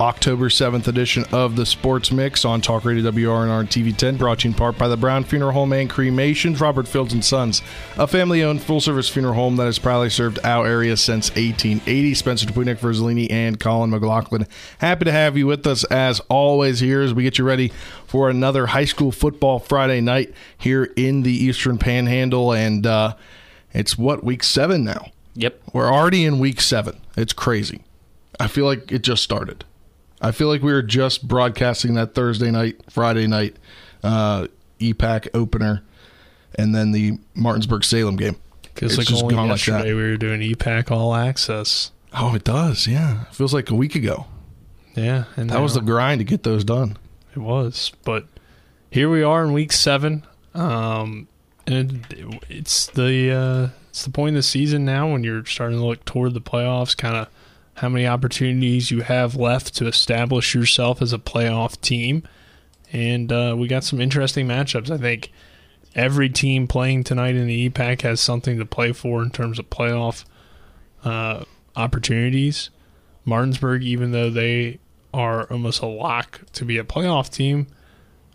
October 7th edition of the Sports Mix on Talk Radio WRNR and TV10, brought to you in part by the Brown Funeral Home and Cremations, Robert Fields and Sons, a family-owned full-service funeral home that has proudly served our area since 1880. Spencer Dupuis, Nick Verzolini, and Colin McLaughlin. Happy to have you with us as always here as we get you ready for another high school football Friday night here in the Eastern Panhandle, and uh, it's what week seven now. Yep. We're already in week seven. It's crazy. I feel like it just started. I feel like we were just broadcasting that Thursday night, Friday night uh, EPAC opener, and then the Martinsburg Salem game. It's like just only gone like yesterday that. we were doing EPAC All Access. Oh, it does. Yeah, it feels like a week ago. Yeah, and That was the grind to get those done. it was. But here we are in week seven, um, and it, it's the uh, it's the point of the season now when you're starting to look toward the playoffs. Kind of how many opportunities you have left to establish yourself as a playoff team, and uh, we got some interesting matchups. I think every team playing tonight in the EPAC has something to play for in terms of playoff uh, opportunities. Martinsburg, even though they are almost a lock to be a playoff team,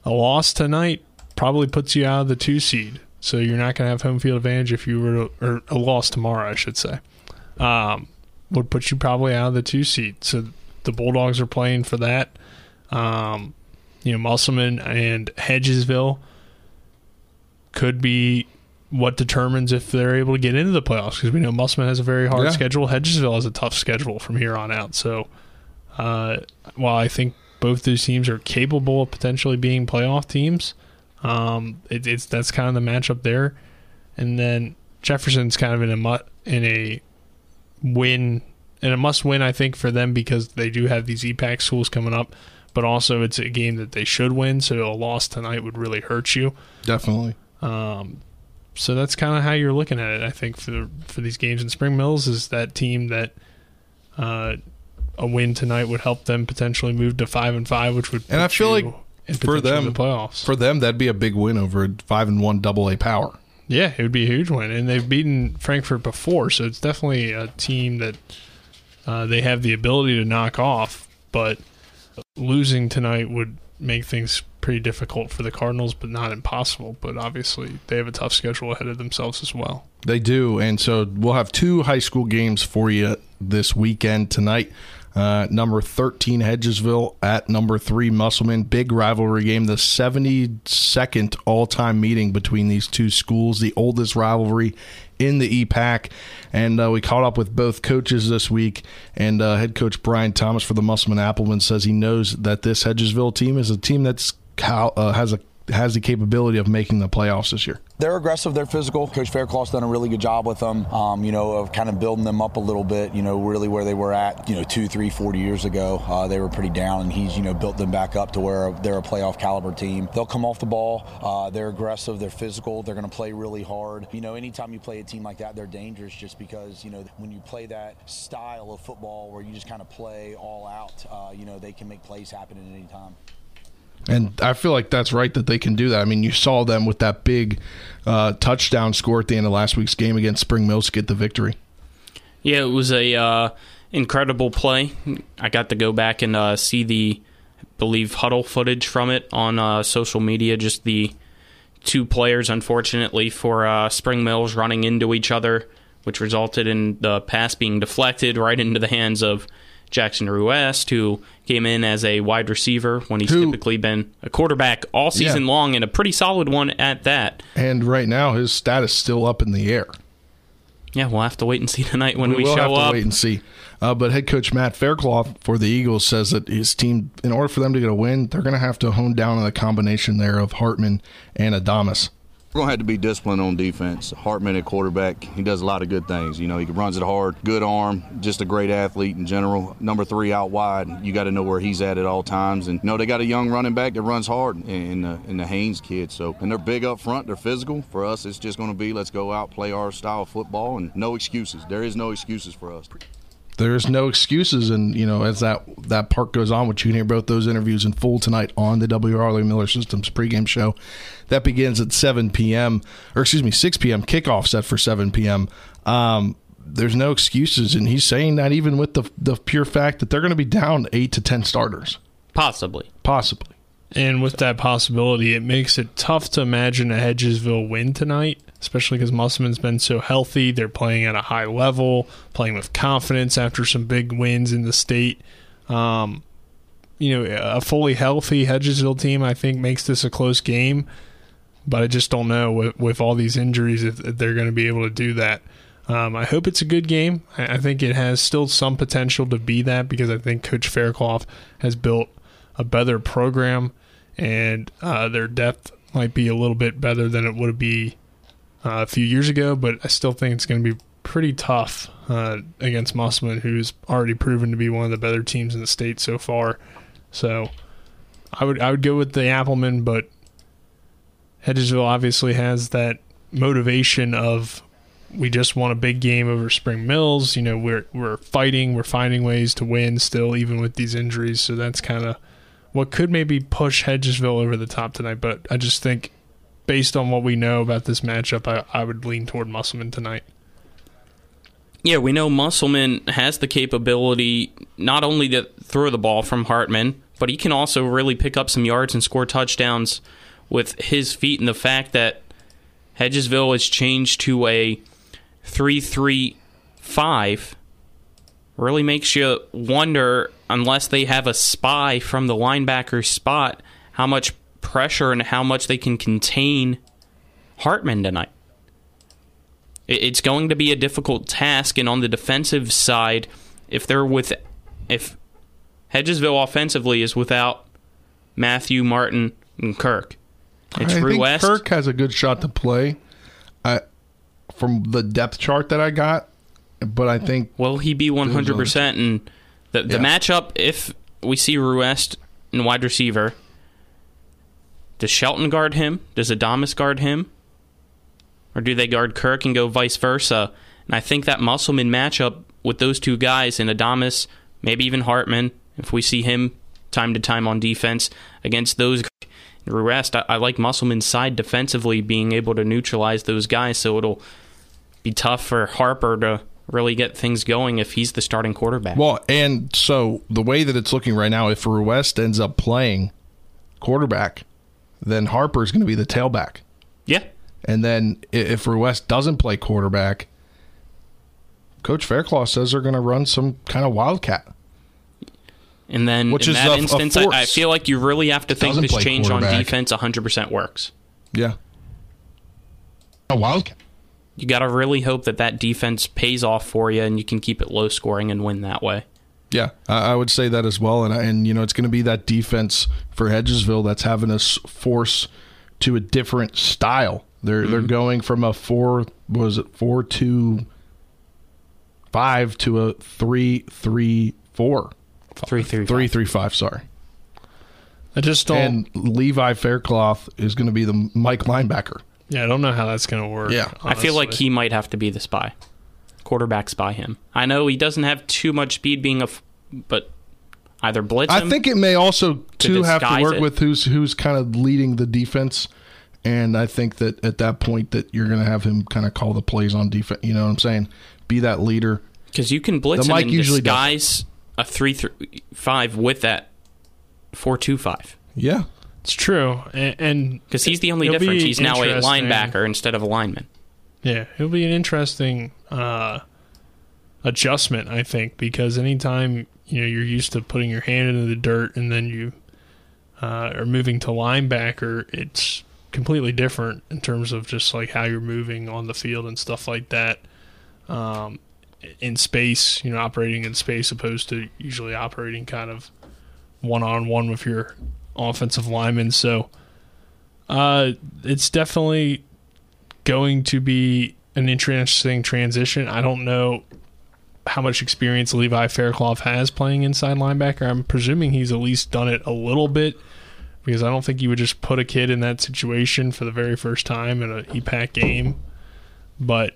a loss tonight probably puts you out of the two seed. So you're not going to have home field advantage if you were to, or a loss tomorrow, I should say. Um, would put you probably out of the two seed. So the Bulldogs are playing for that. Um, you know, Musselman and Hedgesville could be what determines if they're able to get into the playoffs because we know Musselman has a very hard Yeah. schedule. Hedgesville has a tough schedule from here on out. So uh, while I think both these teams are capable of potentially being playoff teams, um, it, it's that's kind of the matchup there. And then Jefferson's kind of in a in a win and a must win, I think, for them because they do have these EPAC schools coming up. But also, it's a game that they should win, so a loss tonight would really hurt you. Definitely. Um, so that's kind of how you're looking at it. I think for for these games in Spring Mills is that team that uh, a win tonight would help them potentially move to five and five, which would And I feel like for them- the playoffs. For them, that'd be a big win over five and one double A power. yeah, it would be a huge win, and they've beaten Frankfort before, so it's definitely a team that uh, they have the ability to knock off. But losing tonight would make things pretty difficult for the Cardinals, but not impossible. But obviously, they have a tough schedule ahead of themselves as well. They do, and so we'll have two high school games for you this weekend tonight. Uh, number 13 Hedgesville at number 3 Musselman. Big rivalry game, the 72nd all time meeting between these two schools, the oldest rivalry in the EPAC. And uh, we caught up with both coaches this week. And uh, head coach Brian Thomas for the Musselman Appleman says he knows that this Hedgesville team is a team that's uh, has a has the capability of making the playoffs this year. They're aggressive. They're physical. Coach Faircloth's done a really good job with them. Um, you know, of kind of building them up a little bit. You know, really where they were at. You know, two, three, forty years ago, uh, they were pretty down, and he's you know built them back up to where they're a playoff caliber team. They'll come off the ball. Uh, they're aggressive. They're physical. They're going to play really hard. You know, anytime you play a team like that, they're dangerous just because you know when you play that style of football where you just kind of play all out. Uh, you know, they can make plays happen at any time. And I feel like that's right that they can do that. I mean, you saw them with that big uh, touchdown score at the end of last week's game against Spring Mills to get the victory. Yeah, it was a uh, incredible play. I got to go back and uh, see the, I believe, huddle footage from it on uh, social media. Just the two players, unfortunately, for uh, Spring Mills running into each other, which resulted in the pass being deflected right into the hands of Jackson Ruest, who came in as a wide receiver when he's Who- typically been a quarterback all season Yeah. long and a pretty solid one at that. And right now, his status still up in the air. Yeah, we'll have to wait and see tonight when we, will show have to up. wait and see. Uh, but head coach Matt Faircloth for the Eagles says that his team, in order for them to get a win, they're going to have to hone down on the combination there of Hartman and Adamas. We're to have to be disciplined on defense. Hartman at quarterback, he does a lot of good things. You know, he runs it hard, good arm, just a great athlete in general. Number three out wide, you got to know where he's at at all times. And you know, they got a young running back that runs hard in the, uh, in the Haynes kid. So, and they're big up front, they're physical. For us, it's just to be let's go out, play our style of football, and no excuses. There is no excuses for us there's no excuses. And you know, as that that part goes on, which you can hear both those interviews in full tonight on the W. Harley Miller Systems pregame show, that begins at 7 p.m. or excuse me, 6 p.m. Kickoff set for 7 p.m. Um, there's no excuses, and he's saying that even with the the pure fact that they're going to be down eight to ten starters, possibly, possibly. And with that possibility, it makes it tough to imagine a Hedgesville win tonight especially because Musselman's been so healthy. They're playing at a high level, playing with confidence after some big wins in the state. Um, you know, a fully healthy Hedgesville team, I think, makes this a close game. But I just don't know with, with all these injuries if, they're going to be able to do that. Um, I hope it's a good game. I, I think it has still some potential to be that because I think Coach Faircloth has built a better program and uh, their depth might be a little bit better than it would be uh, a few years ago, but I still think it's going to be pretty tough uh, against Musselman, who's already proven to be one of the better teams in the state so far. So I would I would go with the Appleman, but Hedgesville obviously has that motivation of we just won a big game over Spring Mills. You know, we're we're fighting, we're finding ways to win still, even with these injuries. So that's kind of what could maybe push Hedgesville over the top tonight. But I just think based on what we know about this matchup, I, I would lean toward Musselman tonight. Yeah, we know Musselman has the capability not only to throw the ball from Hartman, but he can also really pick up some yards and score touchdowns with his feet. And the fact that Hedgesville has changed to a 3 3 5 really makes you wonder, unless they have a spy from the linebacker spot, how much pressure and how much they can contain Hartman tonight. It's going to be a difficult task, and on the defensive side, if they're with, if Hedgesville offensively is without Matthew Martin and Kirk, it's I think Kirk has a good shot to play. I, from the depth chart that I got, but I think will he be one hundred percent? And the the yeah. matchup, if we see Ruest in wide receiver, does Shelton guard him? Does Adamas guard him? Or do they guard Kirk and go vice versa? And I think that Musselman matchup with those two guys and Adamas, maybe even Hartman, if we see him time to time on defense against those Ruest, I, I like Musselman's side defensively being able to neutralize those guys, so it'll be tough for Harper to really get things going if he's the starting quarterback. Well, and so the way that it's looking right now, if West ends up playing quarterback, then Harper's going to be the tailback. Yeah. And then if West doesn't play quarterback, Coach Faircloth says they're going to run some kind of wildcat. And then Which in is that a, instance, a I, I, feel like you really have to think this change on defense 100% works. Yeah. A wildcat. You got to really hope that that defense pays off for you and you can keep it low scoring and win that way. Yeah, I would say that as well, and and you know it's going to be that defense for Hedgesville that's having us force to a different style. They're mm-hmm. they're going from a four was it four two five to a three three four three three three three five. Sorry, I just don't. And Levi Faircloth is going to be the Mike linebacker. Yeah, I don't know how that's going to work. Yeah, honestly. I feel like he might have to be the spy quarterbacks by him. I know he doesn't have too much speed, being a, f- but either blitz. I think it may also too have to work it. with who's who's kind of leading the defense, and I think that at that point that you're going to have him kind of call the plays on defense. You know what I'm saying? Be that leader because you can blitz the him and usually disguise does. a three three five with that four two five. Yeah. It's true, and because he's the only difference, he's now a linebacker instead of a lineman. Yeah, it'll be an interesting uh, adjustment, I think, because anytime you know you're used to putting your hand into the dirt and then you uh, are moving to linebacker, it's completely different in terms of just like how you're moving on the field and stuff like that. Um, in space, you know, operating in space opposed to usually operating kind of one on one with your offensive lineman. So uh, it's definitely going to be an interesting transition. I don't know how much experience Levi Faircloth has playing inside linebacker. I'm presuming he's at least done it a little bit because I don't think you would just put a kid in that situation for the very first time in a EPAC game. But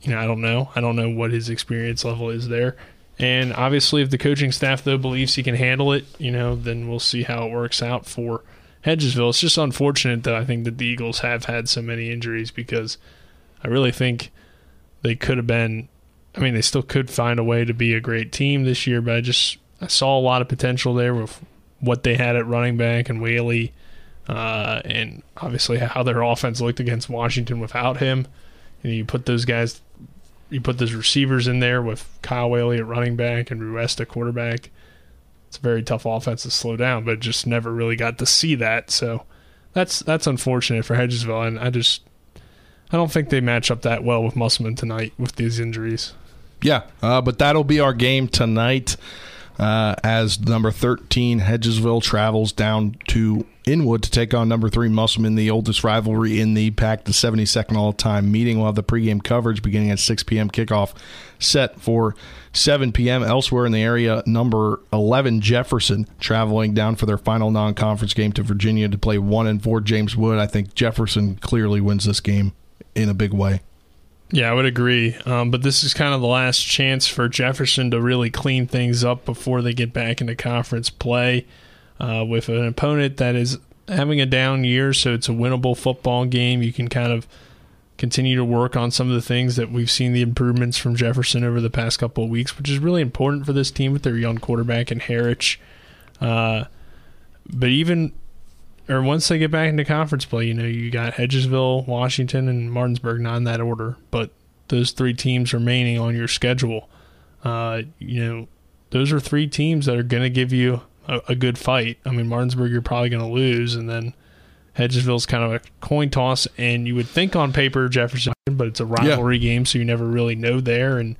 you know, I don't know. I don't know what his experience level is there. And obviously, if the coaching staff though believes he can handle it, you know, then we'll see how it works out for Hedgesville. It's just unfortunate that I think that the Eagles have had so many injuries because I really think they could have been. I mean, they still could find a way to be a great team this year, but I just I saw a lot of potential there with what they had at running back and Whaley, uh, and obviously how their offense looked against Washington without him. And you put those guys, you put those receivers in there with Kyle Whaley at running back and Ruest at quarterback. It's a very tough offense to slow down, but just never really got to see that. So that's that's unfortunate for Hedgesville, and I just I don't think they match up that well with Musselman tonight with these injuries. Yeah, uh, but that'll be our game tonight uh, as number 13 Hedgesville travels down to Inwood to take on number three Musselman, the oldest rivalry in the EPAC, the 72nd all time meeting. We'll have the pregame coverage beginning at 6 p.m. kickoff set for 7 p.m. Elsewhere in the area, number 11 Jefferson traveling down for their final non conference game to Virginia to play 1 and 4 James Wood. I think Jefferson clearly wins this game in a big way. Yeah, I would agree. Um, but this is kind of the last chance for Jefferson to really clean things up before they get back into conference play uh, with an opponent that is having a down year. So it's a winnable football game. You can kind of continue to work on some of the things that we've seen the improvements from Jefferson over the past couple of weeks, which is really important for this team with their young quarterback and Harich. Uh, but even or once they get back into conference play, you know, you got Hedgesville, Washington, and Martinsburg, not in that order, but those three teams remaining on your schedule. Uh, you know, those are three teams that are going to give you a, a, good fight. I mean, Martinsburg, you're probably going to lose, and then Hedgesville's kind of a coin toss. And you would think on paper Jefferson, but it's a rivalry yeah. game, so you never really know there. And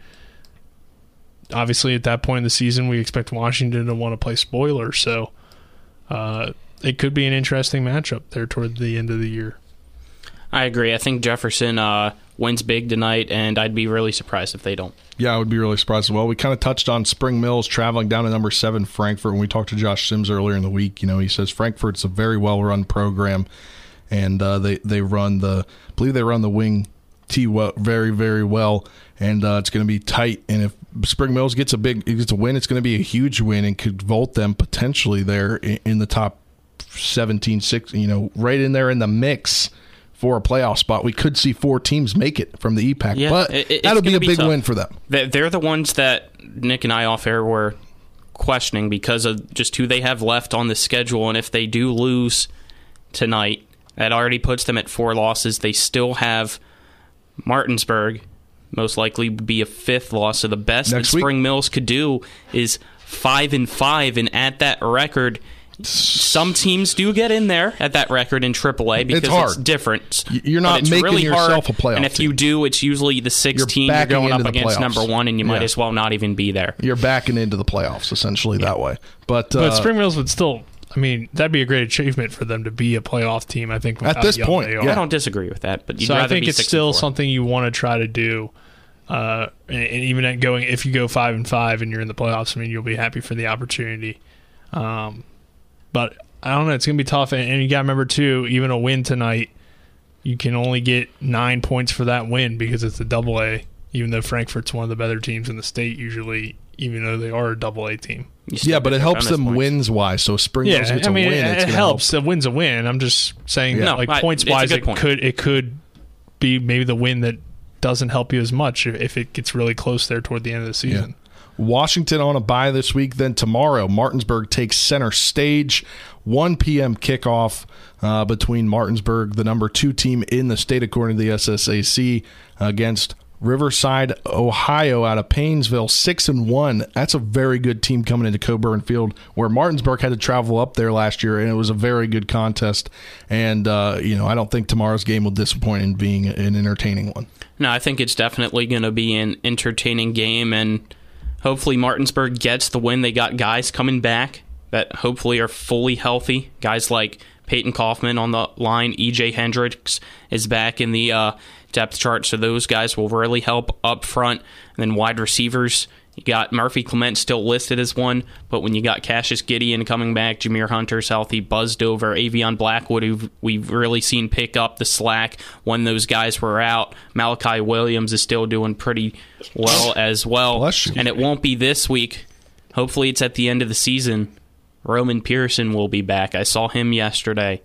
obviously, at that point in the season, we expect Washington to want to play spoiler. So, uh, it could be an interesting matchup there toward the end of the year. I agree. I think Jefferson uh, wins big tonight, and I'd be really surprised if they don't. Yeah, I would be really surprised as well. We kind of touched on Spring Mills traveling down to number seven Frankfort when we talked to Josh Sims earlier in the week. You know, he says Frankfort's a very well run program, and uh, they they run the I believe they run the wing T very very well, and uh, it's going to be tight. And if Spring Mills gets a big gets a win, it's going to be a huge win and could vault them potentially there in, in the top 17, 6, you know, right in there in the mix for a playoff spot. We could see four teams make it from the EPAC, yeah, but it, that'll be a be big tough. win for them. They're the ones that Nick and I off air were questioning because of just who they have left on the schedule. And if they do lose tonight, that already puts them at four losses. They still have Martinsburg, most likely be a fifth loss. So the best Next that Spring week. Mills could do is five and five, and at that record, some teams do get in there at that record in AAA because it's, it's different. You're not making really yourself hard, a playoff. And if team. you do, it's usually the 16 you're, you're going up against playoffs. number one, and you might as well not even be there. You're backing into the playoffs essentially yeah. that way. But uh, Spring Mills would still. I mean, that'd be a great achievement for them to be a playoff team. I think at this point, yeah. I don't disagree with that. But so I think it's still something you want to try to do. Uh, and, and even at going, if you go five and five and you're in the playoffs, I mean, you'll be happy for the opportunity. Um, but I don't know. It's gonna be tough, and, and you got to remember too. Even a win tonight, you can only get nine points for that win because it's a double A. Even though Frankfort's one of the better teams in the state, usually, even though they are a double A team. Yeah, but it helps them points. wins wise. So Spring yeah, gets I mean, a win. It, it helps. Help. A win's a win. I'm just saying, yeah. no, like points wise, it point. could it could be maybe the win that doesn't help you as much if it gets really close there toward the end of the season. Yeah. Washington on a bye this week. Then tomorrow, Martinsburg takes center stage. 1 p.m. kickoff uh, between Martinsburg, the number two team in the state according to the SSAC, against Riverside, Ohio, out of Painesville, six and one. That's a very good team coming into Coburn Field, where Martinsburg had to travel up there last year, and it was a very good contest. And uh, you know, I don't think tomorrow's game will disappoint in being an entertaining one. No, I think it's definitely going to be an entertaining game, and hopefully Martinsburg gets the win. They got guys coming back that hopefully are fully healthy. Guys like Peyton Kaufman on the line. EJ Hendricks is back in the uh, depth chart, so those guys will really help up front. And then wide receivers, you got Murphy Clement still listed as one, but when you got Cassius Gideon coming back, Jameer Hunter's healthy, buzzed over, Avion Blackwood, who we've really seen pick up the slack when those guys were out. Malachi Williams is still doing pretty well as well. And it won't be this week. Hopefully, it's at the end of the season. Roman Pearson will be back. I saw him yesterday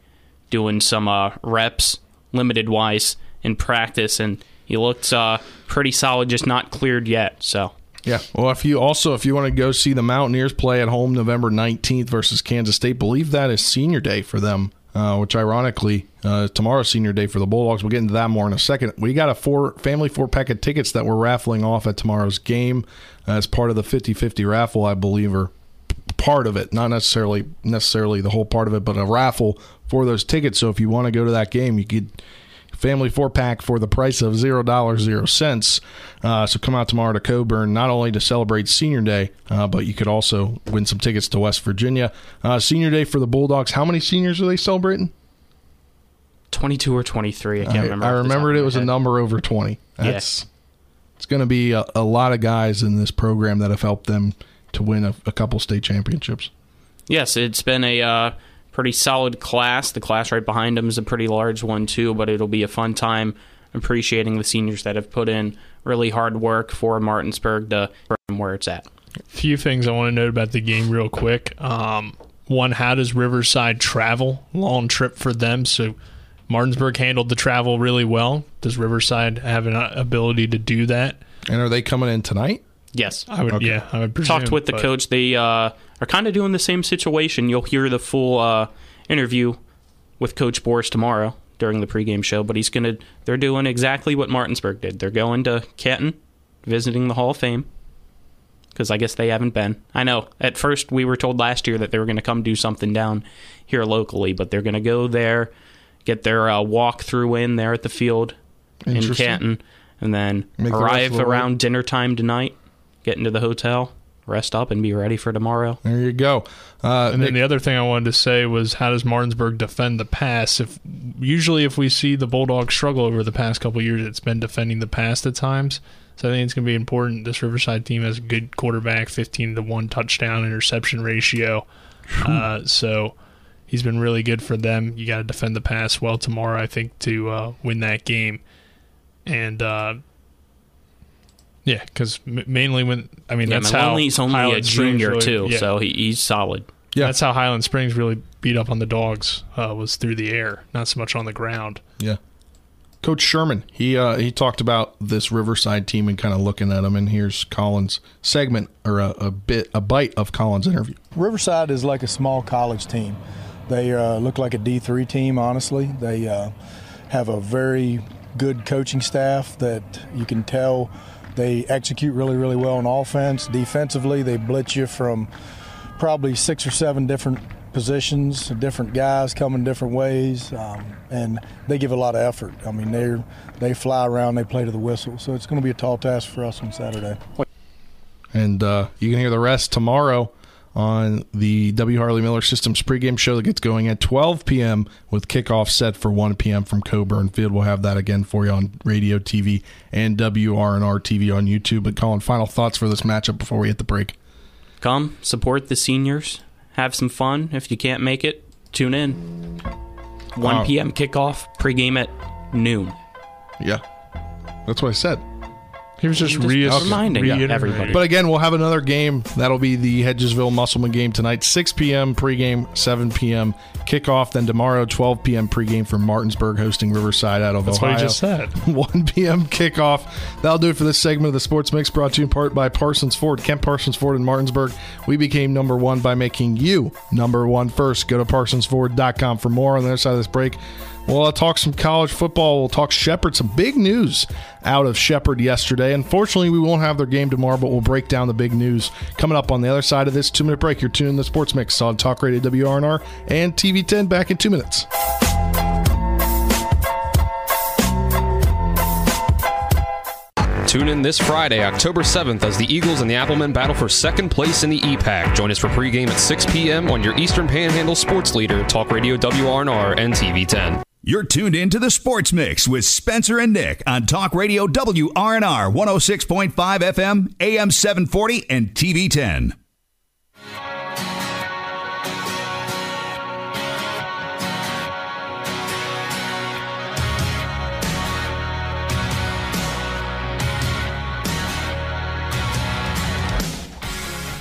doing some uh, reps, limited wise, in practice, and he looked uh, pretty solid, just not cleared yet. So yeah. Well, if you also if you want to go see the Mountaineers play at home November 19th versus Kansas State, believe that is senior day for them. Uh, which ironically, uh, tomorrow's senior day for the Bulldogs. We'll get into that more in a second. We got a four family four pack of tickets that we're raffling off at tomorrow's game uh, as part of the 50-50 raffle, I believe, or part of it, not necessarily necessarily the whole part of it, but a raffle for those tickets. So if you want to go to that game, you could family four pack for the price of zero dollars zero cents. Uh, so come out tomorrow to Coburn, not only to celebrate Senior Day, uh, but you could also win some tickets to West Virginia. Uh, senior Day for the Bulldogs. How many seniors are they celebrating? Twenty-two or twenty-three. I can't remember. I remembered it was a number over twenty. That's yeah. it's going to be a, a, lot of guys in this program that have helped them to win a, a couple state championships. Yes, it's been a uh, pretty solid class. The class right behind them is a pretty large one too, but it'll be a fun time appreciating the seniors that have put in really hard work for Martinsburg to where it's at. A few things I want to note about the game real quick. Um, one, how does Riverside travel? Long trip for them, so Martinsburg handled the travel really well. Does Riverside have an ability to do that? And are they coming in tonight? Yes, I would. Okay. Yeah, I would presume, talked with the coach. They uh, are kind of doing the same situation. You'll hear the full uh, interview with Coach Boris tomorrow during the pregame show. But he's gonna. They're doing exactly what Martinsburg did. They're going to Canton, visiting the Hall of Fame. Because I guess they haven't been. I know. At first, we were told last year that they were going to come do something down here locally, but they're going to go there, get their uh, walk through in there at the field in Canton, and then Make arrive around dinner time tonight get into the hotel, rest up, and be ready for tomorrow. There you go. Uh, and then the other thing I wanted to say was, how does Martinsburg defend the pass? If usually if we see the Bulldogs struggle over the past couple years, it's been defending the pass at times. So I think it's going to be important. This Riverside team has a good quarterback, fifteen to one touchdown interception ratio. Uh, so he's been really good for them. You got to defend the pass well tomorrow, I think, to uh, win that game. And uh, yeah, because mainly when I mean yeah, that's how he's only Highland a junior really, too, yeah. so he, he's solid. Yeah, that's how Highland Springs really beat up on the dogs uh, was through the air, not so much on the ground. Yeah. Coach Sherman, he uh, he talked about this Riverside team and kind of looking at them. And here's Colin's segment or a, a bit a bite of Colin's interview. Riverside is like a small college team. They uh, look like a D three team. Honestly, they uh, have a very good coaching staff that you can tell they execute really, really well on offense. Defensively, they blitz you from probably six or seven different positions, different guys coming different ways, um, and they give a lot of effort. I mean, they they fly around, they play to the whistle, so it's going to be a tall task for us on Saturday. And uh, you can hear the rest tomorrow on the W. Harley Miller Systems pregame show that gets going at 12 p.m. with kickoff set for 1 p.m. from Coburn Field. We'll have that again for you on radio, TV, and WRNR TV on YouTube. But Colin, final thoughts for this matchup before we hit the break. Come support the seniors. Have some fun. If you can't make it, tune in. 1 p.m. kickoff, pregame at noon. Yeah, that's what I said. He was just, just re- reminding everybody. But again, we'll have another game. That'll be the Hedgesville Musselman game tonight, 6 p.m. pregame, 7 p.m. kickoff. Then tomorrow, 12 p.m. pregame for Martinsburg hosting Riverside out of That's Ohio. That's what he just said. 1 p.m. kickoff. That'll do it for this segment of the Sports Mix brought to you in part by Parsons Ford. Kent Parsons Ford in Martinsburg. We became number one by making you number one first. Go to parsonsford.com for more on the other side of this break. Well, we'll uh, talk some college football. We'll talk Shepherd. Some big news out of Shepherd yesterday. Unfortunately, we won't have their game tomorrow, but we'll break down the big news coming up on the other side of this two minute break. You're tuning in the Sports Mix on Talk Radio WRNR and TV 10 back in two minutes. Tune in this Friday, October 7th, as the Eagles and the Applemen battle for second place in the EPAC. Join us for pregame at 6 p.m. on your Eastern Panhandle sports leader, Talk Radio WRNR and TV 10. You're tuned in to the Sports Mix with Spencer and Nick on Talk Radio WRNR 106.5 FM, AM 740, and TV 10. Uh,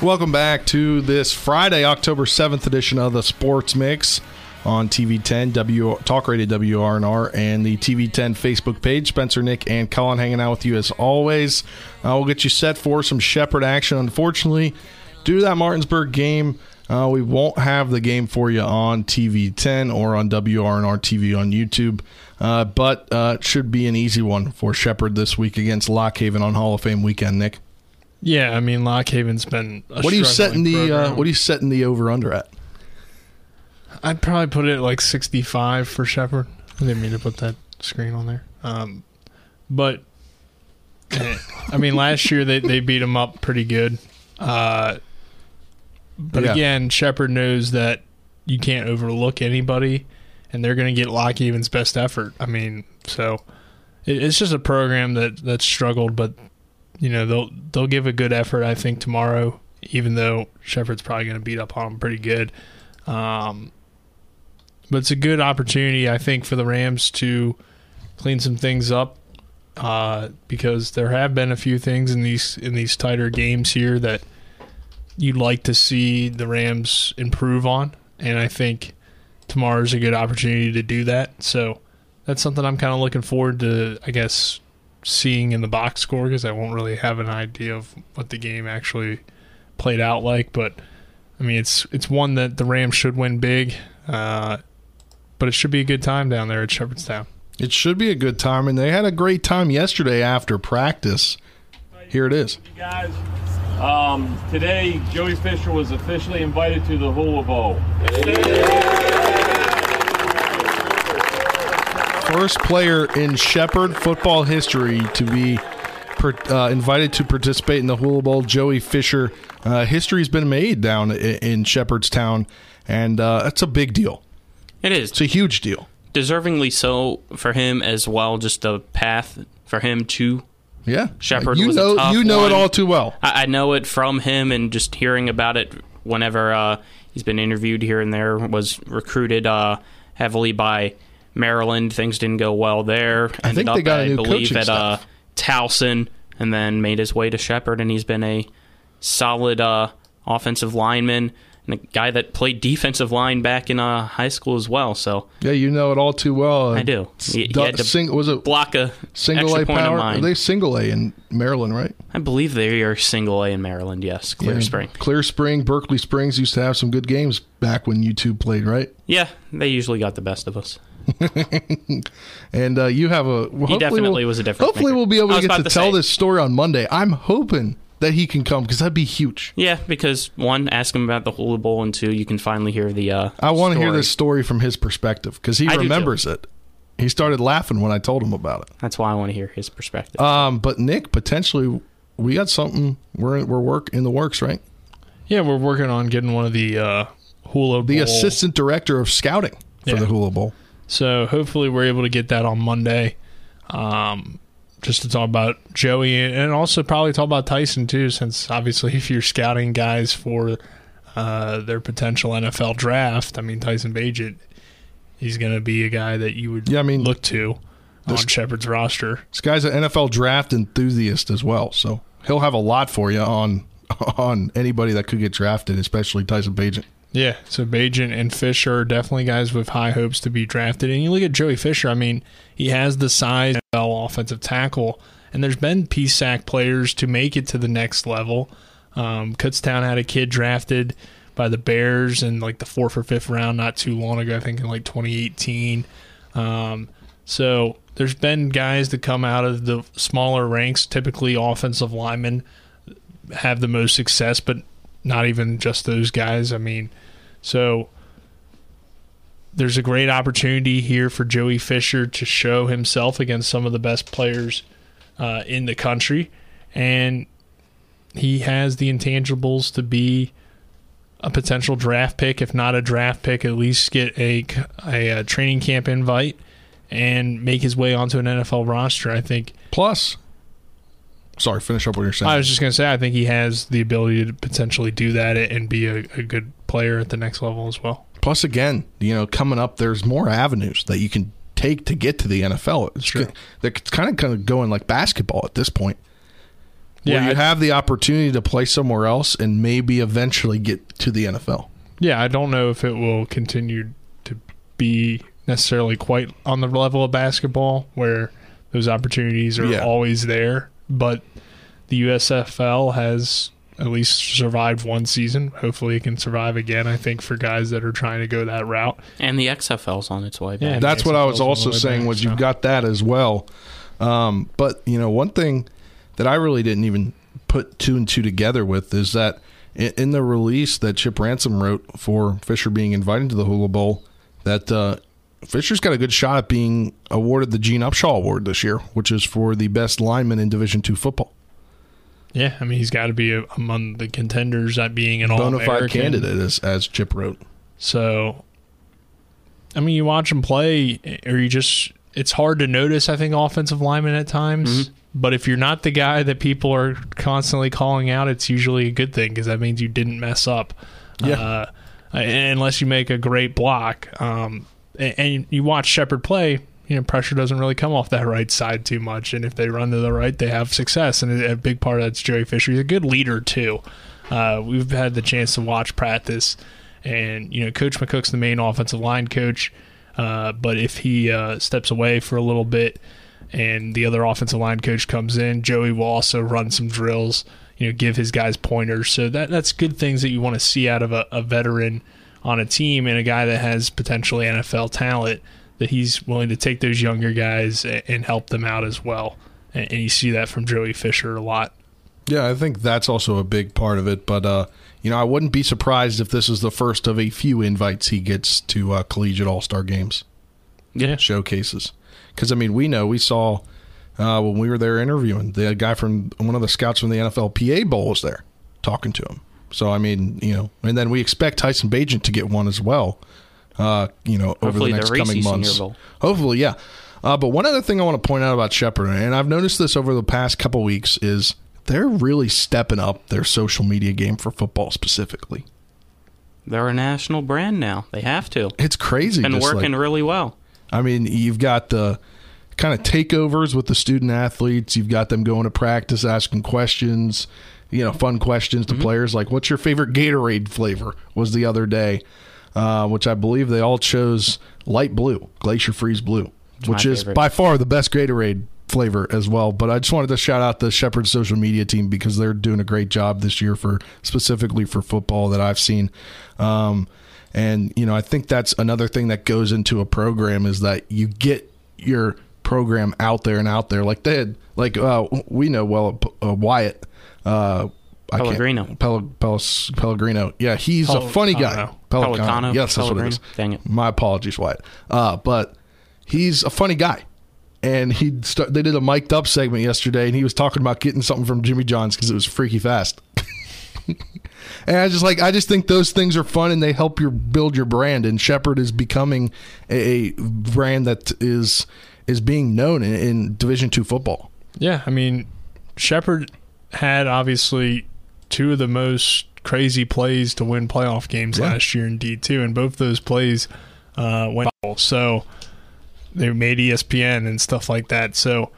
Welcome back to this Friday, October 7th edition of the Sports Mix on TV10, W Talk Radio WRNR, and the TV10 Facebook page. Spencer, Nick, and Colin hanging out with you as always. Uh, we'll get you set for some Shepherd action. Unfortunately, due to that Martinsburg game, uh, we won't have the game for you on TV10 or on WRNR TV on YouTube, uh, but uh, it should be an easy one for Shepherd this week against Lock Haven on Hall of Fame weekend, Nick. Yeah, I mean Lock Haven's been. A What are you setting the uh. What are you setting the over under at? I'd probably put it like 65 for Shepherd. I didn't mean to put that screen on there. Um, but eh, I mean, last year they they beat him up pretty good. Uh, but Yeah. again, Shepherd knows that you can't overlook anybody, and they're going to get Lock Haven's best effort. I mean, so it, it's just a program that that struggled, but you know they'll they'll give a good effort. I think tomorrow, even though Shepherd's probably going to beat up on them pretty good. Um, but it's a good opportunity, I think, for the Rams to clean some things up uh, because there have been a few things in these in these tighter games here that you'd like to see the Rams improve on, and I think tomorrow's a good opportunity to do that. So that's something I'm kind of looking forward to, I guess, seeing in the box score because I won't really have an idea of what the game actually played out like. But I mean, it's it's one that the Rams should win big, uh, but it should be a good time down there at Shepherdstown. It should be a good time, and they had a great time yesterday after practice. Here it is. guys. Um, today, Joey Fisher was officially invited to the Hula Bowl. First player in Shepherd football history to be per, uh, invited to participate in the Hula Bowl. Joey Fisher. Uh, history's been made down i- in Shepherdstown, and uh, that's a big deal. It is. It's a huge deal. Deservingly so for him as well. Just a path for him to Yeah, Shepherd You know, you know it all too well. I, I know it from him and just hearing about it whenever uh, he's been interviewed here and there. Was recruited uh, heavily by Maryland. Things didn't go well there. I think they up, got a I new believe, at uh. Towson, and then made his way to Shepherd. And he's been a solid uh, offensive lineman and a guy that played defensive line back in uh, high school as well. So Yeah, you know it all too well. I do. He- he had to sing- was it block a single A point of power? Are they single A in Maryland, right? I believe they are single A in Maryland. Yes, Clear Yeah. Spring. Clear Spring, Berkeley Springs used to have some good games back when you two played, right? Yeah, they usually got the best of us. And uh, you have a. Well, hopefully definitely we'll- was a difference Hopefully, maker. we'll be able to get to, to tell say. this story on Monday. I'm hoping that he can come because that'd be huge. Yeah, because one, ask him about the Hula Bowl, and two, you can finally hear the. Uh, I want to hear story. this story from his perspective because he I remembers it. He started laughing when I told him about it. That's why I want to hear his perspective. Um, but Nick, potentially, we got something. We're we're work in the works, right? Yeah, we're working on getting one of the uh, Hula Bowl. The assistant director of scouting for Yeah. the Hula Bowl. So hopefully we're able to get that on Monday, um, just to talk about Joey and also probably talk about Tyson too, since obviously if you're scouting guys for uh, their potential NFL draft, I mean Tyson Bagent, he's going to be a guy that you would Yeah, I mean, look to on this- Shepherd's roster. This guy's an NFL draft enthusiast as well, so he'll have a lot for you on on anybody that could get drafted, especially Tyson Bagent. Yeah, so Bagent and Fisher are definitely guys with high hopes to be drafted. And you look at Joey Fisher, I mean, he has the size NFL offensive tackle, and there's been PSAC players to make it to the next level. Um, Kutztown had a kid drafted by the Bears in like the fourth or fifth round not too long ago, I think in like 2018. Um, so there's been guys that come out of the smaller ranks, typically offensive linemen, have the most success, but not even just those guys. I mean, so there's a great opportunity here for Joey Fisher to show himself against some of the best players uh, in the country, and he has the intangibles to be a potential draft pick, if not a draft pick, at least get a, a, a training camp invite and make his way onto an NFL roster. I think. Plus, sorry, finish up what you're saying. I was just going to say, I think he has the ability to potentially do that and be a, a good player at the next level as well. Plus, again, you know, coming up, there's more avenues that you can take to get to the NFL. It's, Sure. it's kind of kind of going like basketball at this point. Where Yeah, you I- have the opportunity to play somewhere else and maybe eventually get to the NFL. Yeah, I don't know if it will continue to be necessarily quite on the level of basketball where those opportunities are Yeah. always there, but the USFL has at least survived one season. Hopefully it can survive again, I think for guys that are trying to go that route. And the XFL's on its way back. Yeah, That's what I was also saying back, was so. you've got that as well. Um, but you know, one thing that I really didn't even put two and two together with is that in, in the release that Chip Ransom wrote for Fisher being invited to the Hula Bowl, that uh, Fisher's got a good shot at being awarded the Gene Upshaw Award this year, which is for the best lineman in Division two football. Yeah, I mean he's got to be a, among the contenders at being an Bona fide candidate, as, as Chip wrote. So, I mean, you watch him play, or you just, it's hard to notice, I think, offensive linemen at times. But if you're not the guy that people are constantly calling out, it's usually a good thing because that means you didn't mess up. Yeah. Uh, unless you make a great block. Um, and, you watch Shepherd play, you know, pressure doesn't really come off that right side too much. And if they run to the right, they have success. And a, a big part of that's Jerry Fisher. He's a good leader, too. Uh, we've had the chance to watch practice, and you know, Coach McCook's the main offensive line coach. Uh, but if he uh, steps away for a little bit, and the other offensive line coach comes in, Joey will also run some drills. You know, give his guys pointers. So that that's good things that you want to see out of a, a veteran on a team and a guy that has potentially NFL talent. That he's willing to take those younger guys and, and help them out as well. And, and you see that from Joey Fisher a lot. Yeah, I think that's also a big part of it. But uh, you know, I wouldn't be surprised if this is the first of a few invites he gets to uh, collegiate all star games. Yeah, showcases. Because I mean, we know we saw uh, when we were there interviewing the guy from one of the scouts from the NFL PA Bowl was there talking to him. So I mean, you know, and then we expect Tyson Bagent to get one as well. Uh, you know, over Hopefully the next coming months. Hopefully, yeah. Uh, but one other thing I want to point out about Shepherd, and I've noticed this over the past couple weeks, is they're really stepping up their social media game for football specifically. They're a national brand now. They have to. It's crazy. Been just working like- really well. I mean, you've got the kind of takeovers with the student athletes. You've got them going to practice, asking questions, you know, fun questions Mm-hmm. to players like, "What's your favorite Gatorade flavor?" Was the other day, uh, which I believe they all chose light blue, Glacier Freeze Blue, my which is favorite. by far the best Gatorade flavor as well. But I just wanted to shout out the Shepherd social media team because they're doing a great job this year for specifically for football that I've seen. Um, and you know, I think that's another thing that goes into a program is that you get your program out there and out there. Like they had, like uh, we know well uh, Wyatt. Uh, I can't- Pellegrino. Pel- Pel- Pellegrino. Yeah, he's Pel- a funny guy. Pelicano. Pelicano. Pelicano. Yes, that's what it is. Dang it. My apologies, Wyatt. Uh, but he's a funny guy. And he st- they did a mic'd up segment yesterday, and he was talking about getting something from Jimmy John's because it was freaky fast. and I just like I just think those things are fun and they help your build your brand. And Shepherd is becoming a brand that is is being known in, in Division two football. Yeah, I mean, Shepherd had obviously two of the most crazy plays to win playoff games Yeah. last year in D two, and both those plays uh, went so they made ESPN and stuff like that. So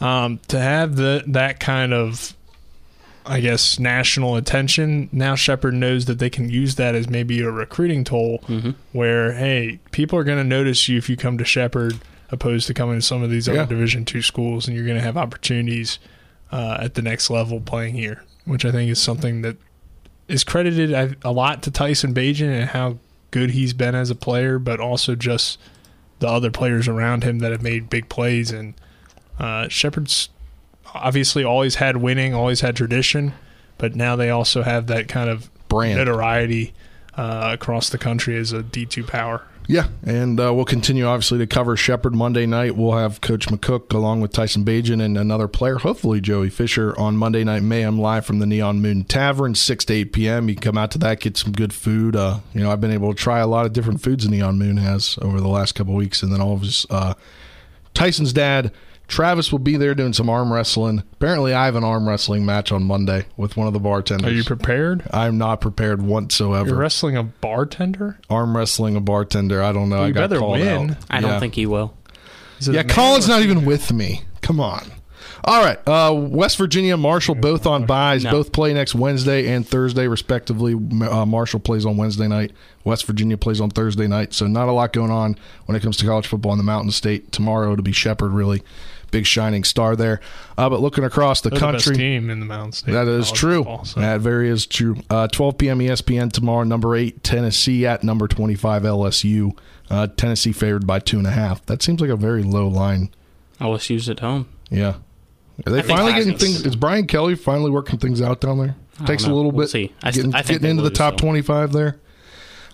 um, to have the that kind of I guess national attention. Now Shepherd knows that they can use that as maybe a recruiting tool where hey, people are going to notice you if you come to Shepherd opposed to coming to some of these Yeah. other division 2 schools and you're going to have opportunities uh, at the next level playing here, which I think is something that is credited a lot to Tyson Bagent and how good he's been as a player, but also just the other players around him that have made big plays. And uh, Shepherd's obviously always had winning, always had tradition, but now they also have that kind of Brand. notoriety uh, across the country as a D2 power. Yeah, and uh, we'll continue obviously to cover Shepherd Monday night. We'll have Coach McCook along with Tyson Bagent and another player, hopefully Joey Fisher, on Monday Night Mayhem live from the Neon Moon Tavern, six to eight p.m. You can come out to that, get some good food. Uh, you know, I've been able to try a lot of different foods the Neon Moon has over the last couple weeks, and then all of his uh, Tyson's dad. Travis will be there doing some arm wrestling. Apparently, I have an arm wrestling match on Monday with one of the bartenders. Are you prepared? I'm not prepared whatsoever. You're wrestling a bartender? arm wrestling a bartender. I don't know. Well, I you got better called win. out. I don't Yeah. think he will. Yeah, Colin's not even with me. Come on. All right. Uh, West Virginia, Marshall, both on byes. No. Both play next Wednesday and Thursday, respectively. Uh, Marshall plays on Wednesday night. West Virginia plays on Thursday night. So not a lot going on when it comes to college football in the Mountain State. Tomorrow to be Shepherd, really big shining star there. Uh, but looking across the They're the best country, team in the Mountain State. that is true. football, so. That very is true. Uh, 12 p.m. ESPN tomorrow. Number eight Tennessee at number 25 LSU. Uh, Tennessee favored by two and a half. That seems like a very low line. LSU's at home. Yeah. Are they I finally getting things? Is Brian Kelly finally working things out down there? I Takes a little We'll bit. see. I s- getting I think getting they into the top though. 25 there.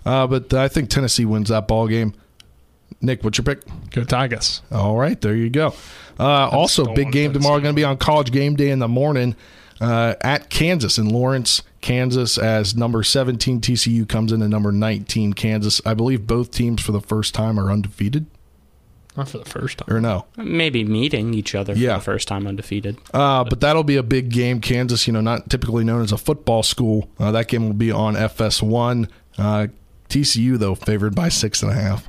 Uh, but I think Tennessee wins that ball game. Nick, what's your pick? Go Tigers. All right, there you go. Uh, also, big game Tennessee. tomorrow. Going to be on College Game Day in the morning uh, at Kansas in Lawrence, Kansas, as number 17 TCU comes in at number 19 Kansas. I believe both teams for the first time are undefeated, Not for the first time. or no? Maybe meeting each other for the first time undefeated. Uh, but that'll be a big game. Kansas, you know, not typically known as a football school. Uh, that game will be on FS1. Uh, TCU, though, favored by six and a half.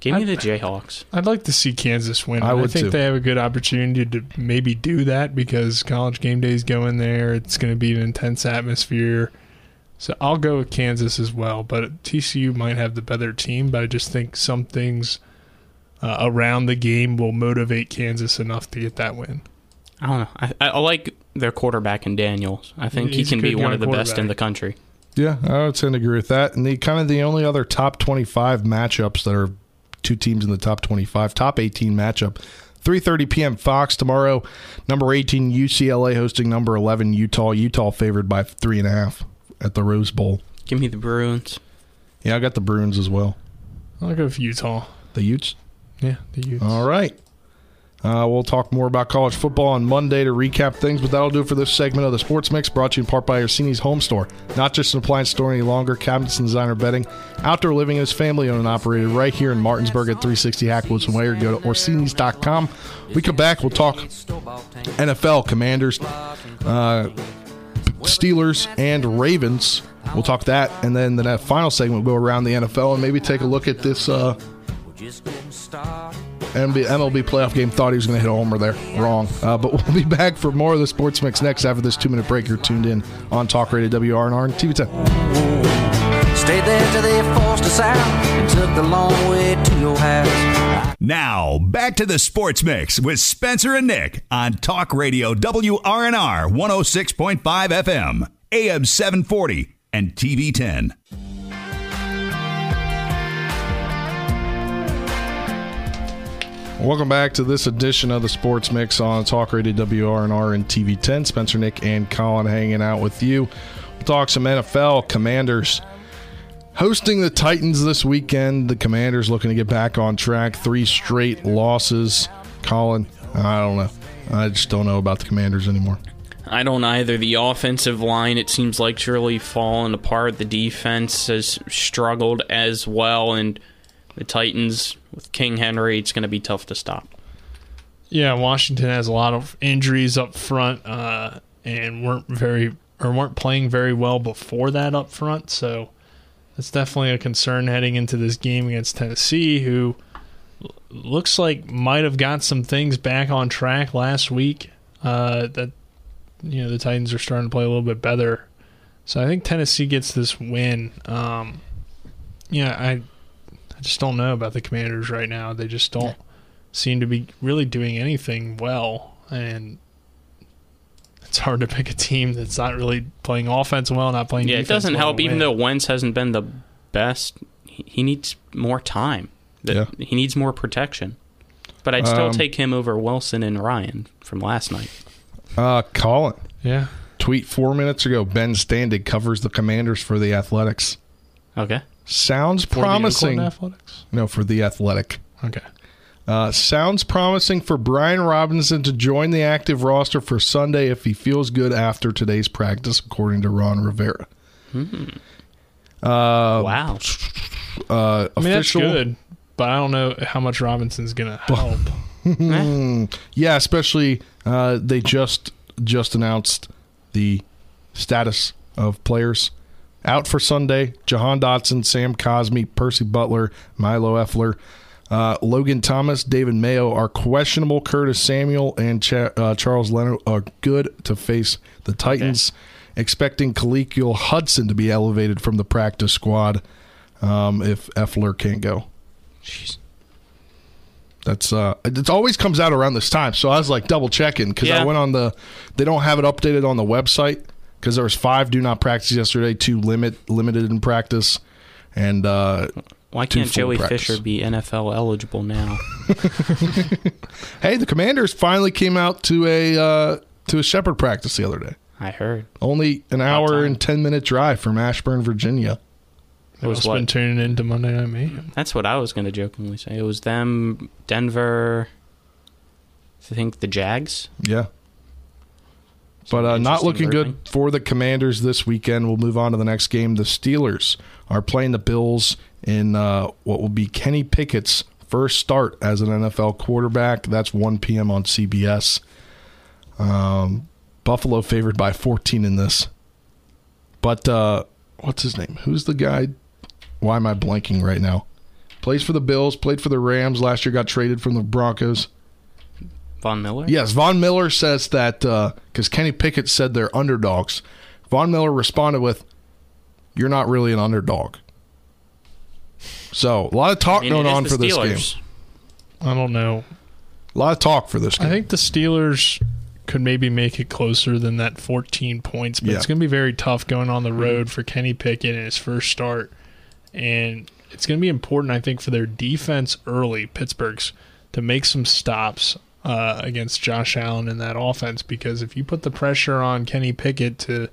Give me the Jayhawks. I'd like to see Kansas win. I I, would think too. they have a good opportunity to maybe do that because college game days go in there. It's going to be an intense atmosphere. So I'll go with Kansas as well. But TCU might have the better team, but I just think some things uh, around the game will motivate Kansas enough to get that win. I don't know. I, I like their quarterback in Daniels. I think He's he can be one of the best in the country. Yeah, I would tend to agree with that. And the kind of the only other top 25 matchups that are two teams in the top 25, top 18 matchup. 3:30 p.m. Fox tomorrow. Number 18 UCLA hosting number 11 Utah. Utah favored by three and a half at the Rose Bowl. Give me the Bruins. Yeah, I got the Bruins as well. I'll go with Utah. The Utes. Yeah, the Utes. All right. Uh, we'll talk more about college football on Monday to recap things, but that'll do it for this segment of the Sports Mix, brought to you in part by Orsini's Home Store. Not just an appliance store any longer, cabinets and designer bedding. Outdoor living is family owned and operated right here in Martinsburg at 360 Hackwoods and Ware. Go to Orsini's.com. We come back, we'll talk NFL, Commanders, uh, Steelers, and Ravens. We'll talk that, and then the final segment we'll go around the NFL and maybe take a look at this. Uh, MLB, MLB playoff game thought he was going to hit a homer there. Wrong. Uh, but we'll be back for more of the Sports Mix next after this two minute break. You're tuned in on Talk Radio WRNR and TV 10. Stayed there till they forced us out and took the long way to your house. Now, back to the Sports Mix with Spencer and Nick on Talk Radio WRNR 106.5 FM, AM 740, and TV 10. Welcome back to this edition of the Sports Mix on Talk Radio WRNR and TV 10. Spencer, Nick, and Colin hanging out with you. We'll talk some NFL. Commanders hosting the Titans this weekend. The Commanders looking to get back on track. Three straight losses. Colin, I don't know. I just don't know about the Commanders anymore. I don't either. The offensive line, it seems like, really fallen apart. The defense has struggled as well, and the Titans with King Henry, it's going to be tough to stop. Yeah, Washington has a lot of injuries up front, uh, and weren't very or weren't playing very well before that up front. So that's definitely a concern heading into this game against Tennessee, who looks like might have got some things back on track last week. Uh, that you know the Titans are starting to play a little bit better. So I think Tennessee gets this win. Um, yeah, I I just don't know about the Commanders right now. They just don't seem to be really doing anything well, and it's hard to pick a team that's not really playing offense well, not playing. Yeah, it doesn't well help. Even though Wentz hasn't been the best, he he needs more time. That Yeah. He needs more protection. But I'd still Um, take him over Wilson and Ryan from last night. Uh, Colin, yeah, tweet four minutes ago Ben Standig covers the Commanders for the Athletics. Okay. Sounds For promising. Oakland Athletics? No, for the Athletic. Okay. Uh, sounds promising for Brian Robinson to join the active roster for Sunday if he feels good after today's practice, according to Ron Rivera. Uh, wow. Uh, I mean, official, that's good, but I don't know how much Robinson's going to help. Hmm. yeah, especially uh, they just just announced the status of players out for Sunday. Jahan Dotson, Sam Cosmi, Percy Butler, Milo Eifler, uh, Logan Thomas, David Mayo are questionable. Curtis Samuel and Cha- uh, Charles Leonard are good to face the Titans. Expecting Khaleke Hudson to be elevated from the practice squad um, if Eifler can't go. Jeez. That's uh, it always comes out around this time. So I was like double checking because I went on the. They don't have it updated on the website because there was five do not practice yesterday, two limit limited in practice, and uh, Why can't Joey practice. Fisher be NFL eligible now? Hey, the Commanders finally came out to a uh, to a Shepherd practice the other day. I heard. Only an hour and ten minute drive from Ashburn, Virginia. It was Must been what? tuning into Monday Night Mayhem. That's what I was going to jokingly say. It was them, Denver. I think the Jags. Yeah. But uh, not looking good for the Commanders this weekend. We'll move on to the next game. The Steelers are playing the Bills in uh, what will be Kenny Pickett's first start as an NFL quarterback. That's 1 p.m. on CBS. Um, Buffalo favored by 14 in this. But uh, what's his name? Who's the guy? Why am I blanking right now? Plays for the Bills, played for the Rams. Last year got traded from the Broncos. Von Miller? Yes, Von Miller says that uh, because Kenny Pickett said they're underdogs. Von Miller responded with, "You're not really an underdog." So a lot of talk I mean, going on the for this game. I don't know. A lot of talk for this game. I think the Steelers could maybe make it closer than that 14 points, but Yeah. it's going to be very tough going on the road for Kenny Pickett in his first start. And it's going to be important, I think, for their defense early, Pittsburgh's, to make some stops uh, against Josh Allen in that offense. Because if you put the pressure on Kenny Pickett to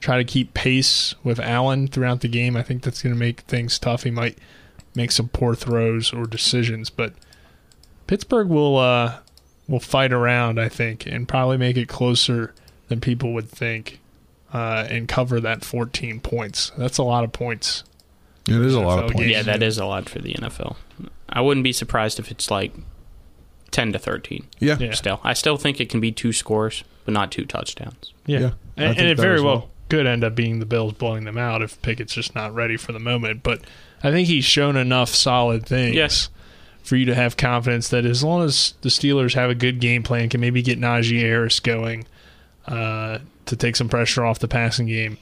try to keep pace with Allen throughout the game, I think that's going to make things tough. He might make some poor throws or decisions, but Pittsburgh will uh, will fight around, I think, and probably make it closer than people would think, uh, and cover that 14 points. That's a lot of points. it is a lot of NFL points. Yeah, that is a lot for the NFL. I wouldn't be surprised if it's like 10 to 13. Yeah. Yeah. Still, I still think it can be two scores, but not two touchdowns. Yeah, Yeah, I and, think and it that very as well. well. could end up being the Bills blowing them out if Pickett's just not ready for the moment. But I think he's shown enough solid things. Yes. For you to have confidence that as long as the Steelers have a good game plan, can maybe get Najee Harris going uh, to take some pressure off the passing game,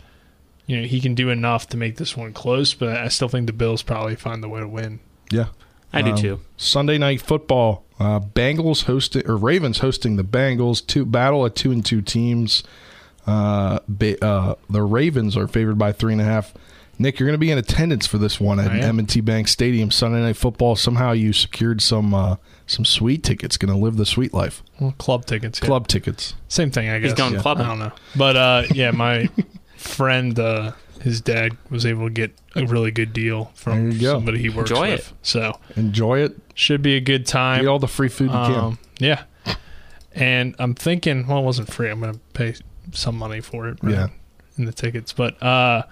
you know, he can do enough to make this one close. But I still think the Bills probably find the way to win. Yeah. I do Um, too. Sunday night football. Uh, Bengals hosting or Ravens hosting the Bengals. Two battle of two and two teams. Uh, ba- uh, the Ravens are favored by three and a half. Nick, you're going to be in attendance for this one at M&T Bank Stadium Sunday night football. Somehow you secured some uh, some sweet tickets. Going to live the sweet life. Well, club tickets. yeah. Club tickets. Same thing, I guess. He's going Yeah. clubbing. I don't know. But uh, yeah, my friend, uh, his dad was able to get a really good deal from go. somebody he works Enjoy with. it. So Enjoy it. should be a good time. Get all the free food you Um, yeah. And I'm thinking, well, it wasn't free. I'm going to pay some money for it. right, Yeah. In the tickets. But uh,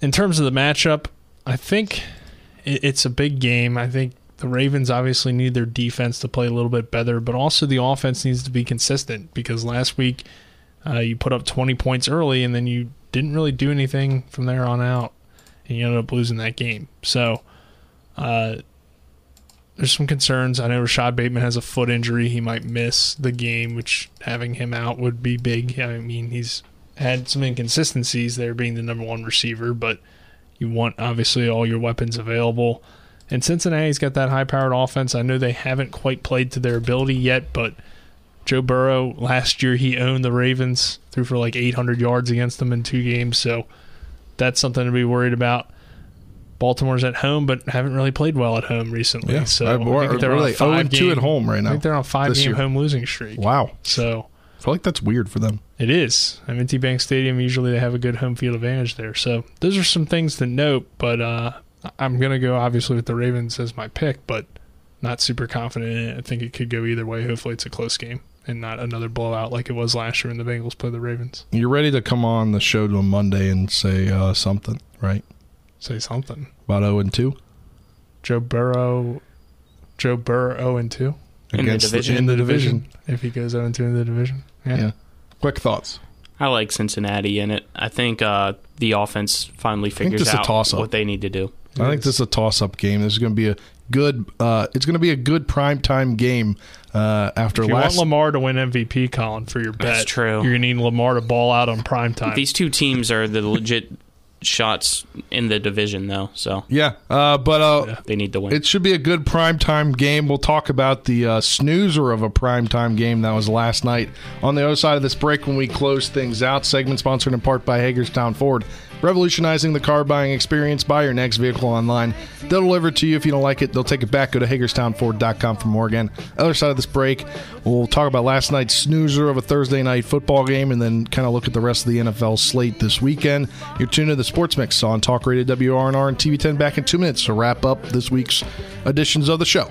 in terms of the matchup, I think it, it's a big game. I think the Ravens obviously need their defense to play a little bit better, but also the offense needs to be consistent because last week uh, you put up 20 points early and then you didn't really do anything from there on out, and you ended up losing that game. So uh, there's some concerns. I know Rashod Bateman has a foot injury; he might miss the game, which having him out would be big. I mean, he's had some inconsistencies there, being the number one receiver, but you want obviously all your weapons available. And Cincinnati's got that high-powered offense. I know they haven't quite played to their ability yet, but Joe Burrow last year he owned the Ravens, threw for like 800 yards against them in two games, so that's something to be worried about. Baltimore's at home, but haven't really played well at home recently. Yeah. so Uh, I think they're what are on they, a five 0-2 game at home right now I think they're on five game year. home losing streak. Wow. So I feel like that's weird for them. it is. M&T Bank Stadium usually they have a good home field advantage there. So those are some things to note, but uh, I'm gonna go obviously with the Ravens as my pick, but not super confident in it. I think it could go either way. Hopefully, it's a close game and not another blowout like it was last year when the Bengals played the Ravens. You're ready to come on the show to a Monday and say uh, something, right? Say something. About 0 and 2? Joe Burrow, Joe Burrow 0 and 2 In the Against division. in the division. If he goes 0 and 2 in the division, yeah. Yeah. Quick thoughts. I like Cincinnati in it. I think uh, the offense finally figures this is a out toss-up. what they need to do. I think this is a toss-up game. This is going to be a good. Uh, it's going to be a good primetime game. Uh, after If you last, want Lamar to win MVP, Colin, for your bet, That's true. You're gonna need Lamar to ball out on prime time. These two teams are the legit shots in the division, though. So yeah, uh, but uh, they need to win. it should be a good primetime game. We'll talk about the uh, snoozer of a primetime game that was last night. On the other side of this break, when we close things out, segment sponsored in part by Hagerstown Ford. Revolutionizing the car buying experience. Buy your next vehicle online. They'll deliver it to you. If you don't like it, they'll take it back. Go to HagerstownFord.com for more. Again, other side of this break, we'll talk about last night's snoozer of a Thursday night football game and then kind of look at the rest of the NFL slate this weekend. You're tuned to the Sports Mix on Talk Radio WRNR and TV10 back in two minutes to wrap up this week's editions of the show.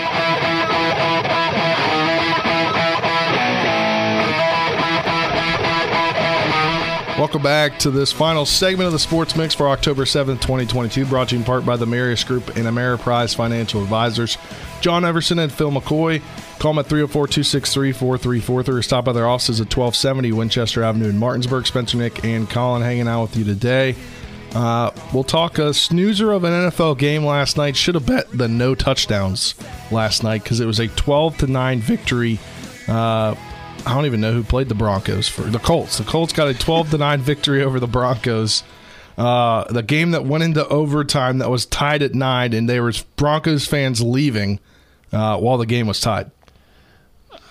Welcome back to this final segment of the Sports Mix for October 7th, 2022, brought to you in part by the Marius Group and Ameriprise Financial Advisors. John Everson and Phil McCoy. Call them at 304 263 4343 or stop by their offices at 1270 Winchester Avenue in Martinsburg. Spencer, Nick, and Colin hanging out with you today. Uh, we'll talk a snoozer of an NFL game last night. Should have bet the no touchdowns last night because it was a 12 to 9 victory. Uh, I don't even know who played the Broncos for the Colts. The Colts got a 12 to 9 victory over the Broncos. Uh, the game that went into overtime that was tied at 9 and there was Broncos fans leaving uh, while the game was tied.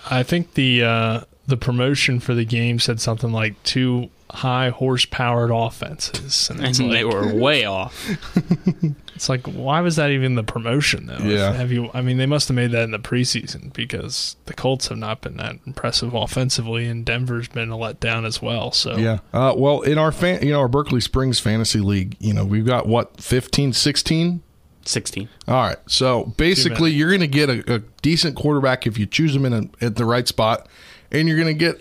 I think the uh, the promotion for the game said something like two high horsepowered offenses, and it's they were way off. It's like, why was that even the promotion though? Yeah. Have you? I mean, they must have made that in the preseason because the Colts have not been that impressive offensively, and Denver's been a letdown as well. So Yeah. Uh, well, in our fan, you know, our Berkeley Springs Fantasy League, you know, we've got what 15, 16? 16. All right. So basically, you're going to get a, a decent quarterback if you choose him in a, at the right spot, and you're going to get.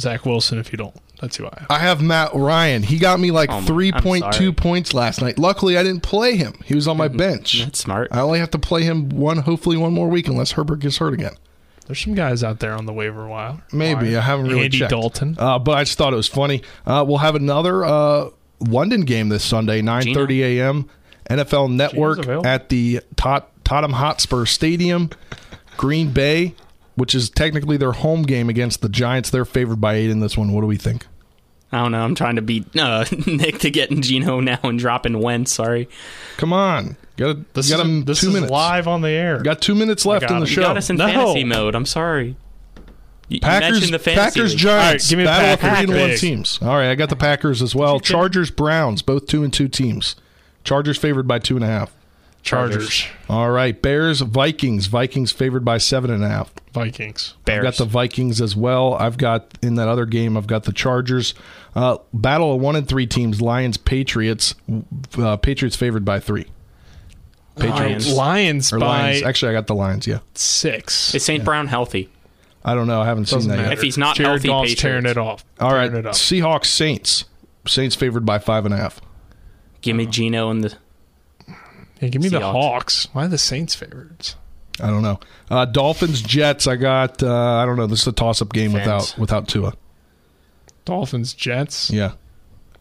Zach Wilson, if you don't, that's who I have. I have Matt Ryan. He got me like Oh my- I'm point sorry. points last night. Luckily, I didn't play him. He was on my bench. That's smart. I only have to play him one, hopefully one more week, unless Herbert gets hurt again. There's some guys out there on the waiver wire. Maybe. I haven't really Andy checked. Dalton. uh, but I just thought it was funny. Uh, we'll have another uh, London game this Sunday, nine thirty a.m. NFL Network available. at the Tot- Tottenham Hotspur Stadium, Green Bay, which is technically their home game against the Giants. They're favored by eight in this one. What do we think? I don't know. I'm trying to beat uh, Nick to getting Gino now and dropping Wentz. Sorry. Come on, got This got is, him this two is minutes. live on the air. Got two minutes left in the him. You show. got us in No. fantasy mode. I'm sorry. You, you Packers, mentioned the fantasy Packers, league. Giants. All right, give me the battle of Packers. three and one teams. All right, I got the Packers as well. Chargers, Browns, both two and two teams. Chargers favored by two and a half. Chargers, All right, Bears, Vikings. Vikings favored by seven and a half. Vikings. Bears. I've got the Vikings as well. I've got in that other game. I've got the Chargers. Uh, battle of one and three teams. Lions, Patriots. Uh, Patriots favored by three. Lions. Lions by Lions. Actually, I got the Lions. Yeah, six. Is St. Brown healthy? I don't know. I haven't Doesn't seen that matter. yet. If he's not Jared healthy, Goff's Patriots. tearing it off. All right, Tearing it. Seahawks, Saints. Saints favored by five and a half. Give me Gino and the. Yeah, give me the Hawks. Why are the Saints favorites? I don't know. Uh, Dolphins, Jets. I got. Uh, I don't know. This is a toss-up game Fans. without without Tua. Dolphins, Jets. Yeah.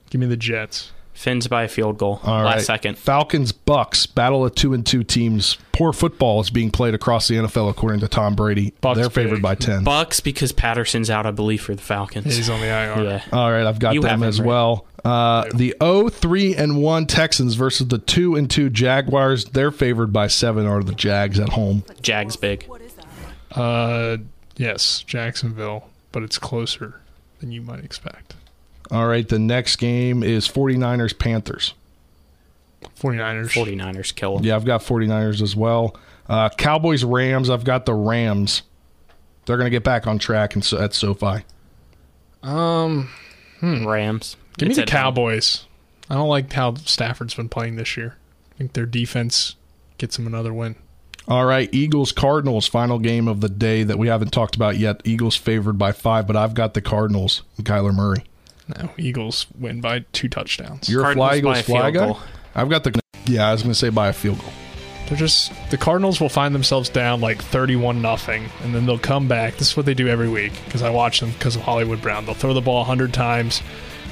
Give me the Jets. Fins by a field goal. All last right. second. Falcons, Bucks. Battle of two and two teams. Poor football is being played across the NFL according to Tom Brady. Bucks They're favored big. by ten. Bucks because Patterson's out, I believe, for the Falcons. He's on the IR. yeah. All right, I've got You them as right? well. Uh, the 0 3 and 1 Texans versus the 2 and 2 Jaguars. They're favored by 7 are the Jags at home. Jags big. Uh, yes, Jacksonville, but it's closer than you might expect. All right, the next game is 49ers Panthers. 49ers. 49ers kill them. Yeah, I've got 49ers as well. Uh, Cowboys Rams. I've got the Rams. They're going to get back on track and so at SoFi. Um, hmm. Rams. Give It's me the at home. Cowboys. I don't like how Stafford's been playing this year. I think their defense gets them another win. All right, Eagles Cardinals final game of the day that we haven't talked about yet. Eagles favored by five, but I've got the Cardinals and Kyler Murray. No, Eagles win by two touchdowns. You're Cardinals a fly Eagles fly guy. goal. I've got the yeah. I was going to say by a field goal. They're just the Cardinals will find themselves down like thirty-one nothing, and then they'll come back. This is what they do every week because I watch them because of Hollywood Brown. They'll throw the ball hundred times,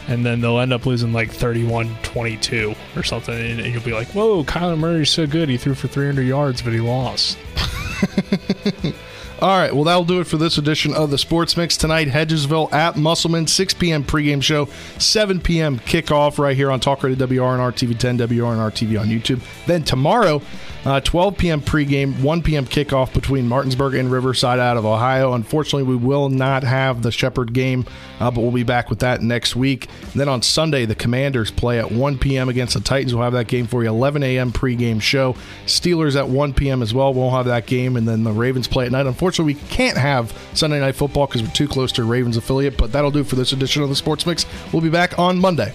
and then they'll end up losing like 31-22 or something, and you'll be like, "Whoa, Kyler Murray's so good. He threw for three hundred yards, but he lost." All right, well, that'll do it for this edition of the Sports Mix tonight. Hedgesville at Musselman, 6 p.m. pregame show, 7 p.m. kickoff right here on Talk Radio WRNR TV 10, WRNR TV on YouTube. Then tomorrow, uh, 12 p.m. pregame, 1 p.m. kickoff between Martinsburg and Riverside out of Ohio. Unfortunately, we will not have the Shepherd game, uh, but we'll be back with that next week. And then on Sunday, the Commanders play at 1 p.m. against the Titans. We'll have that game for you, 11 a.m. pregame show. Steelers at 1 p.m. as well. We'll have that game, and then the Ravens play at night. Unfortunately, we can't have Sunday Night Football because we're too close to Ravens affiliate, but that'll do for this edition of the Sports Mix. We'll be back on Monday.